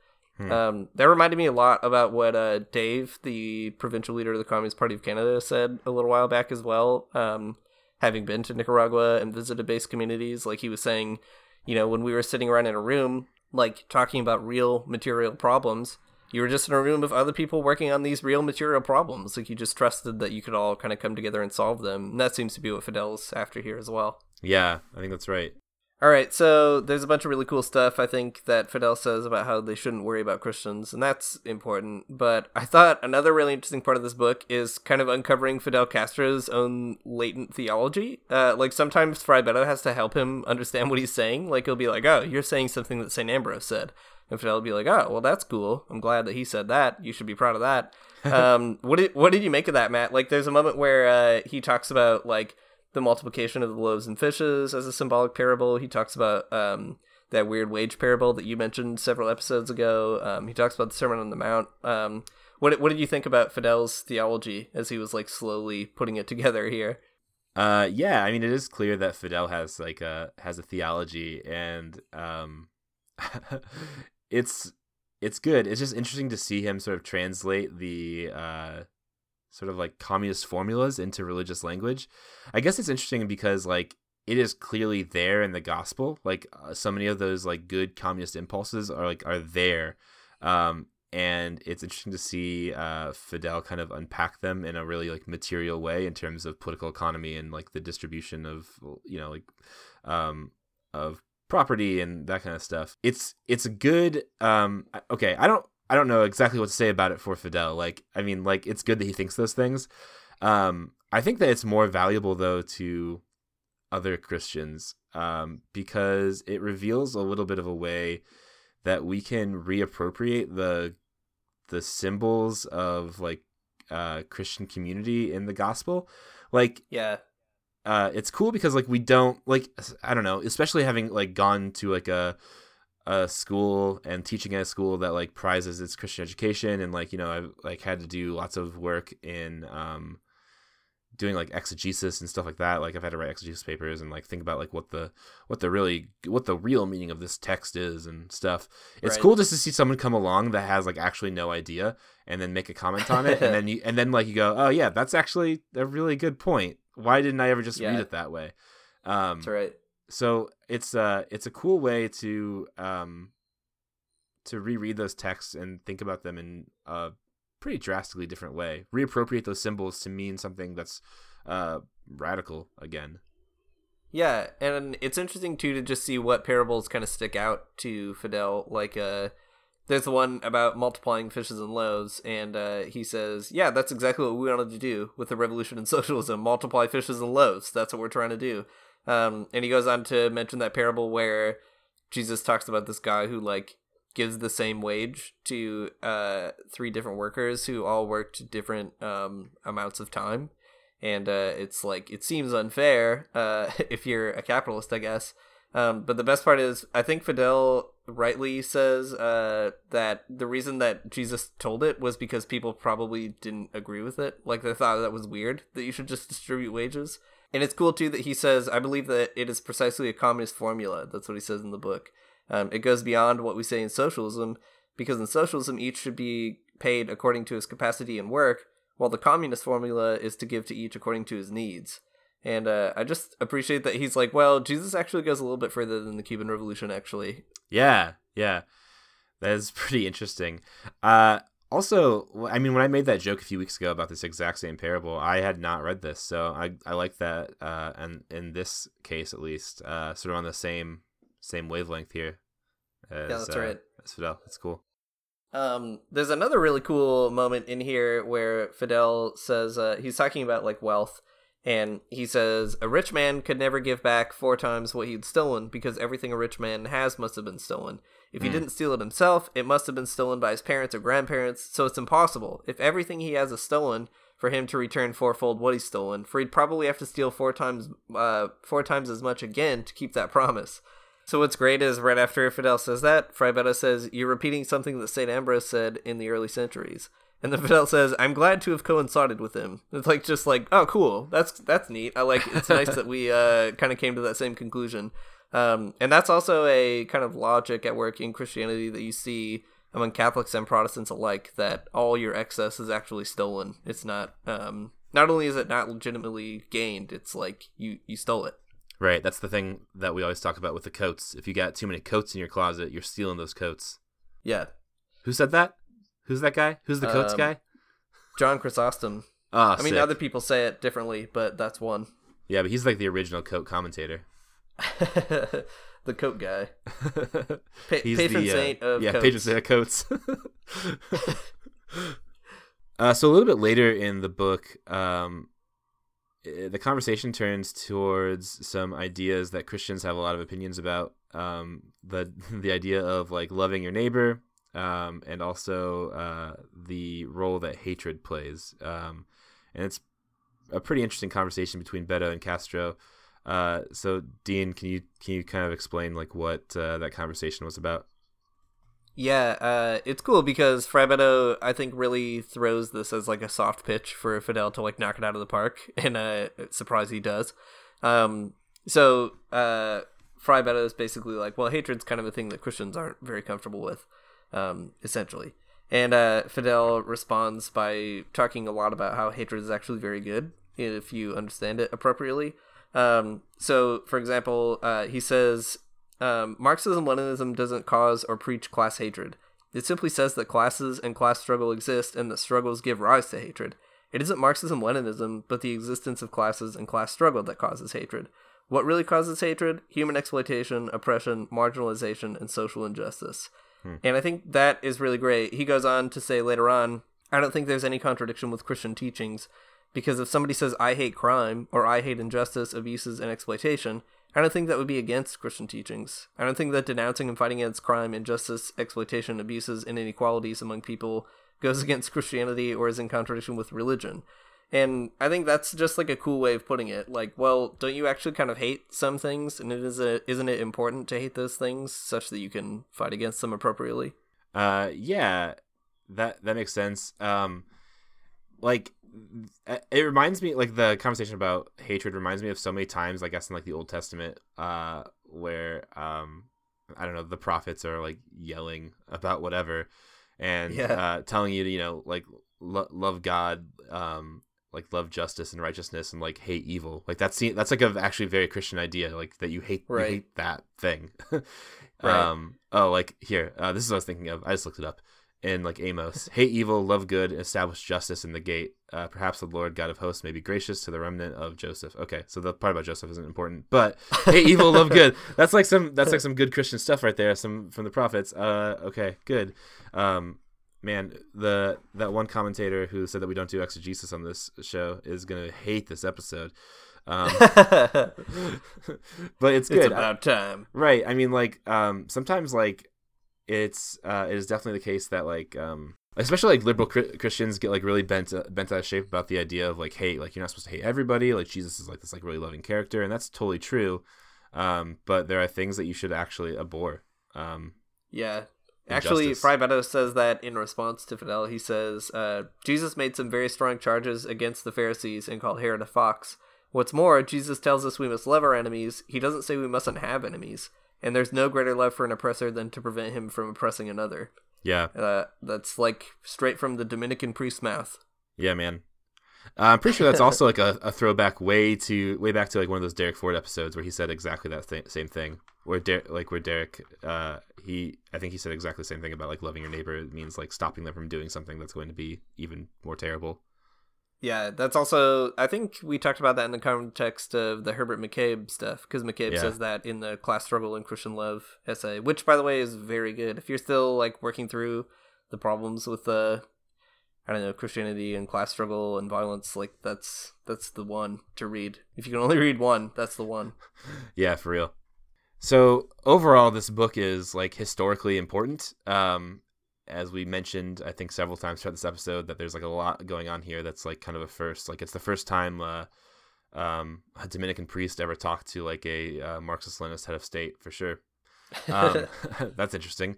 B: Um, that reminded me a lot about what uh, Dave, the provincial leader of the Communist Party of Canada, said a little while back as well. Um, having been to Nicaragua and visited base communities, like he was saying, you know, when we were sitting around in a room, like talking about real material problems, you were just in a room of other people working on these real material problems. Like you just trusted that you could all kind of come together and solve them. And that seems to be what Fidel's after here as well.
A: yeah. I think that's right.
B: All right, so there's a bunch of really cool stuff I think that Fidel says about how they shouldn't worry about Christians, and that's important. But I thought another really interesting part of this book is kind of uncovering Fidel Castro's own latent theology. Uh, like sometimes Frei Betto has to help him understand what he's saying. Like he'll be like, "Oh, you're saying something that Saint Ambrose said," and Fidel will be like, "Oh, well, that's cool. I'm glad that he said that. You should be proud of that." um, what did what did you make of that, Matt? Like, there's a moment where uh, he talks about like the multiplication of the loaves and fishes as a symbolic parable. He talks about um, that weird wage parable that you mentioned several episodes ago. Um, he talks about the Sermon on the Mount. Um, what what did you think about Fidel's theology as he was like slowly putting it together here?
A: Uh, yeah, I mean, it is clear that Fidel has like a has a theology, and um, it's it's good. It's just interesting to see him sort of translate the uh, sort of like communist formulas into religious language. I guess it's interesting because like it is clearly there in the gospel. Like uh, so many of those like good communist impulses are like are there. Um, and it's interesting to see uh, Fidel kind of unpack them in a really like material way in terms of political economy and like the distribution of you know like um, of property and that kind of stuff. It's it's a good um okay, I don't I don't know exactly what to say about it for Fidel. Like I mean like it's good that he thinks those things. Um I think that it's more valuable though to other Christians um because it reveals a little bit of a way that we can reappropriate the the symbols of like uh Christian community in the gospel. Like
B: Yeah,
A: uh it's cool because like we don't like i don't know especially having like gone to like a a school and teaching at a school that like prizes its christian education and like you know i've like had to do lots of work in um doing like exegesis and stuff like that. Like i've had to write exegesis papers and like think about like what the what the really what the real meaning of this text is and stuff. It's
B: Right.
A: cool just to see someone come along that has like actually no idea and then make a comment on it and then you and then like you go oh yeah that's actually a really good point. Why didn't i ever just read it that way? Um
B: that's right.
A: So it's uh it's a cool way to um to reread those texts and think about them in a pretty drastically different way reappropriate those symbols to mean something that's uh radical again
B: Yeah, and it's interesting too to just see what parables kind of stick out to Fidel. Like, uh, there's the one about multiplying fishes and loaves, and uh, he says, "Yeah, that's exactly what we wanted to do with the revolution in socialism: multiply fishes and loaves. That's what we're trying to do." Um, and he goes on to mention that parable where Jesus talks about this guy who like gives the same wage to uh, three different workers who all worked different um, amounts of time and uh, it's like it seems unfair uh, if you're a capitalist, I guess. Um, but the best part is, I think Fidel rightly says uh, that the reason that Jesus told it was because people probably didn't agree with it. Like they thought that was weird that you should just distribute wages. And it's cool too that he says, I believe that it is precisely a communist formula. That's what he says in the book. Um, it goes beyond what we say in socialism, because in socialism, each should be paid according to his capacity and work, while the communist formula is to give to each according to his needs. And uh, I just appreciate that he's like, well, Jesus actually goes a little bit further than the Cuban Revolution, actually.
A: Yeah, yeah. That is pretty interesting. Uh, also, I mean, when I made that joke a few weeks ago about this exact same parable, I had not read this, so I I like that. Uh, and in this case, at least, uh, sort of on the same same wavelength here.
B: As, yeah, that's uh, right.
A: As Fidel, that's cool.
B: Um, there's another really cool moment in here where Fidel says uh, he's talking about like wealth, and he says a rich man could never give back four times what he'd stolen because everything a rich man has must have been stolen. If he mm. didn't steal it himself, it must have been stolen by his parents or grandparents, so it's impossible. If everything he has is stolen, for him to return fourfold what he's stolen, for he'd probably have to steal four times uh, four times as much again to keep that promise. So what's great is right after Fidel says that, Frei Betto says, You're repeating something that St. Ambrose said in the early centuries. And then Fidel says, "I'm glad to have coincided with him." It's like just like, oh, cool. That's that's neat. I like. It's nice that we uh, kind of came to that same conclusion. Um, and that's also a kind of logic at work in Christianity that you see among Catholics and Protestants alike that all your excess is actually stolen. It's not. Um, not only is it not legitimately gained, it's like you you stole it.
A: Right. That's the thing that we always talk about with the coats. If you got too many coats in your closet, you're stealing those coats.
B: Yeah.
A: Who said that? Who's that guy? Who's the coats um, guy?
B: John Chrysostom.
A: Oh,
B: I mean,
A: sick.
B: other people say it differently, but that's one.
A: Yeah, but he's like the original coat commentator.
B: the coat guy. Pa-
A: he's
B: patron
A: the, uh,
B: saint of
A: yeah,
B: coats.
A: patron saint of coats. uh, so a little bit later in the book, um, eh, the conversation turns towards some ideas that Christians have a lot of opinions about. Um, the the idea of like loving your neighbor, um, and also uh, the role that hatred plays. Um, and it's a pretty interesting conversation between Betto and Castro. Uh, so Dean, can you can you kind of explain like what uh, that conversation was about?
B: Yeah, uh, it's cool because Frei Betto, I think, really throws this as like a soft pitch for Fidel to like knock it out of the park, and uh, surprise he does. Um, so uh, Frei Betto is basically like, well, hatred's kind of a thing that Christians aren't very comfortable with, um, essentially. And uh, Fidel responds by talking a lot about how hatred is actually very good if you understand it appropriately. Um, so, for example, uh, he says um, Marxism Leninism doesn't cause or preach class hatred. It simply says that classes and class struggle exist and that struggles give rise to hatred. It isn't Marxism Leninism, but the existence of classes and class struggle that causes hatred. What really causes hatred? Human exploitation, oppression, marginalization, and social injustice. Hmm. And I think that is really great. He goes on to say later on I don't think there's any contradiction with Christian teachings because if somebody says, I hate crime, or I hate injustice, abuses, and exploitation, I don't think that would be against Christian teachings. I don't think that denouncing and fighting against crime, injustice, exploitation, abuses, and inequalities among people goes against Christianity or is in contradiction with religion. And I think that's just like a cool way of putting it. Like, well, don't you actually kind of hate some things? And it is a, isn't it important to hate those things such that you can fight against them appropriately?
A: Uh, yeah, that that makes sense. Um, like it reminds me like the conversation about hatred reminds me of so many times i guess in like the old testament uh where um i don't know the prophets are like yelling about whatever and yeah. uh telling you to you know like lo- love god um like love justice and righteousness and like hate evil like that's that's like a actually very christian idea like that you hate right. you hate that thing right. um oh like here uh, this is what i was thinking of i just looked it up in like Amos, hate evil, love good, establish justice in the gate. Uh, perhaps the Lord God of hosts may be gracious to the remnant of Joseph. Okay, so the part about Joseph isn't important, but hate evil, love good. That's like some that's like some good Christian stuff right there. Some from the prophets. Uh, okay, good. Um, man, the that one commentator who said that we don't do exegesis on this show is gonna hate this episode. Um, but it's good. It's
B: about time,
A: right? I mean, like um, sometimes like it's uh, it is definitely the case that like um, especially like liberal Christians get like really bent uh, bent out of shape about the idea of like hate. Like you're not supposed to hate everybody. Like Jesus is like this like really loving character, and that's totally true. Um, but there are things that you should actually abhor. Um,
B: yeah. Actually, Betto says that in response to Fidel. He says, uh, Jesus made some very strong charges against the Pharisees and called Herod a fox. What's more, Jesus tells us we must love our enemies. He doesn't say we mustn't have enemies. And there's no greater love for an oppressor than to prevent him from oppressing another.
A: Yeah.
B: Uh, that's like straight from the Dominican priest's mouth.
A: Yeah, man. Uh, I'm pretty sure that's also like a, a, throwback way to way back to like one of those Derek Ford episodes where he said exactly that th- same thing. Where Der- like where Derek, uh, he I think he said exactly the same thing about like loving your neighbor. It means like stopping them from doing something that's going to be even more terrible.
B: Yeah, that's also. I think we talked about that in the context of the Herbert McCabe stuff because McCabe yeah. says that in the class struggle and Christian love essay, which by the way is very good. If you're still like working through the problems with the, I don't know, Christianity and class struggle and violence, like that's that's the one to read. If you can only read one, that's the one.
A: yeah, for real. So overall, this book is like historically important. Um, as we mentioned, I think several times throughout this episode, that there's like a lot going on here that's like kind of a first. Like it's the first time uh, um, a Dominican priest ever talked to like a uh, Marxist-Leninist head of state for sure. Um, that's interesting.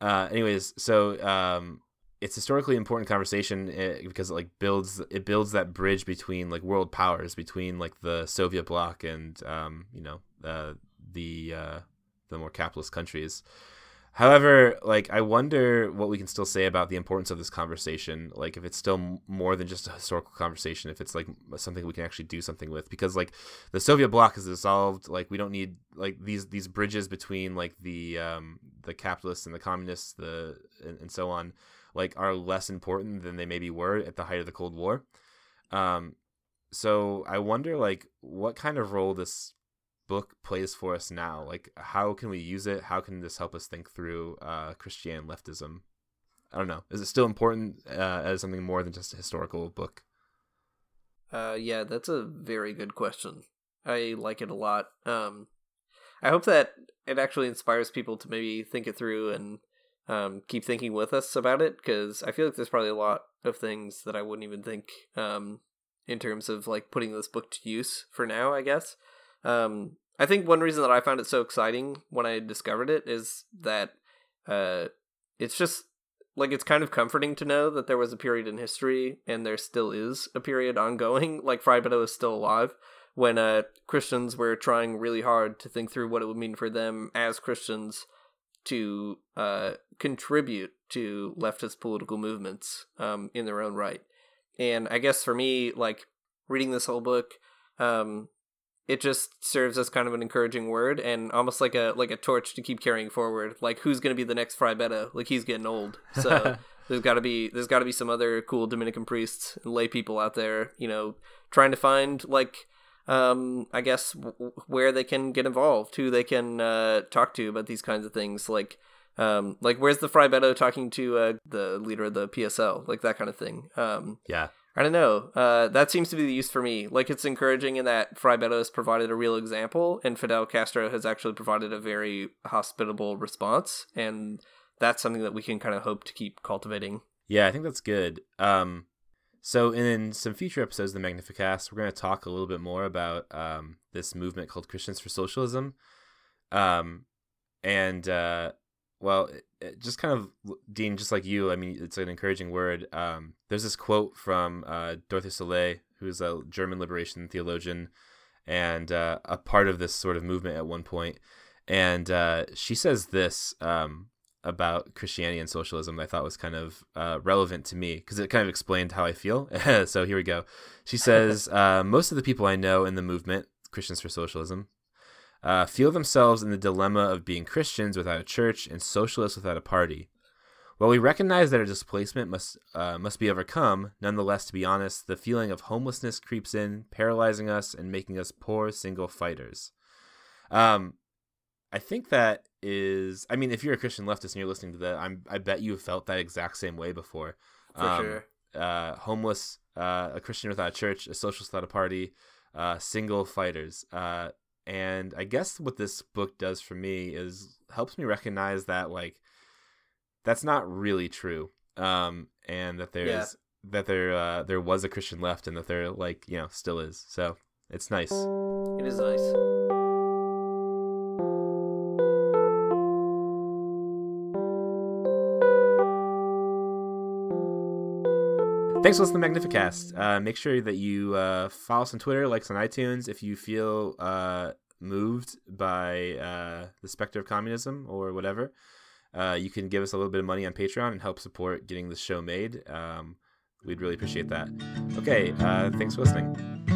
A: Uh, anyways, so um, it's historically important conversation eh, because it like builds it builds that bridge between like world powers between like the Soviet bloc and um, you know uh, the uh, the more capitalist countries. However, like I wonder what we can still say about the importance of this conversation. Like if it's still more than just a historical conversation, if it's like something we can actually do something with, because like the Soviet bloc is dissolved. Like we don't need like these these bridges between like the um, the capitalists and the communists, the and, and so on, like are less important than they maybe were at the height of the Cold War. Um, so I wonder like what kind of role this book plays for us now like how can we use it? How can this help us think through uh christian leftism? I don't know. Is it still important uh, as something more than just a historical book?
B: Uh yeah that's a very good question. I like it a lot. Um i hope that it actually inspires people to maybe think it through and um keep thinking with us about it because i feel like there's probably a lot of things that i wouldn't even think um in terms of like putting this book to use for now i guess um, I think one reason that I found it so exciting when I discovered it is that uh, it's just like it's kind of comforting to know that there was a period in history and there still is a period ongoing. Like Frei Betto is still alive when uh, Christians were trying really hard to think through what it would mean for them as Christians to uh, contribute to leftist political movements um, in their own right. And I guess for me, like reading this whole book, um, it just serves as kind of an encouraging word and almost like a like a torch to keep carrying forward. Like who's gonna be the next Frei Betto? Like he's getting old, so there's got to be there's got to be some other cool Dominican priests and lay people out there, you know, trying to find like um I guess w- where they can get involved, who they can uh, talk to about these kinds of things, like. Um, like where's the Frei Betto talking to uh, the leader of the PSL, like that kind of thing. Um,
A: yeah,
B: I don't know. Uh, that seems to be the use for me. Like it's encouraging in that Frei has provided a real example, and Fidel Castro has actually provided a very hospitable response, and that's something that we can kind of hope to keep cultivating.
A: Yeah, I think that's good. Um, so in some future episodes of the Magnificast, we're going to talk a little bit more about um, this movement called Christians for Socialism, um, and uh, well, just kind of Dean, just like you. I mean, it's an encouraging word. Um, there's this quote from uh, Dorothee Sölle, who's a German liberation theologian and uh, a part of this sort of movement at one point. And uh, she says this um, about Christianity and socialism that I thought was kind of uh, relevant to me because it kind of explained how I feel. so here we go. She says, uh, Most of the people I know in the movement, Christians for Socialism, uh, feel themselves in the dilemma of being Christians without a church and socialists without a party. While we recognize that our displacement must uh, must be overcome, nonetheless, to be honest, the feeling of homelessness creeps in, paralyzing us and making us poor single fighters. Um, I think that is. I mean, if you're a Christian leftist and you're listening to that, I'm. I bet you have felt that exact same way before.
B: For um, sure.
A: Uh, homeless, uh, a Christian without a church, a socialist without a party, uh, single fighters. And I guess what this book does for me is helps me recognize that like that's not really true. um, and that there's
B: Yeah.
A: that there uh, there was a Christian left, and that there like you know still is. So it's nice.
B: It is nice.
A: Thanks for listening to Magnificast. Uh, make sure that you uh, follow us on Twitter, like us on iTunes. If you feel uh, moved by uh, the specter of communism or whatever, uh, you can give us a little bit of money on Patreon and help support getting this show made. Um, we'd really appreciate that. Okay, uh, thanks for listening.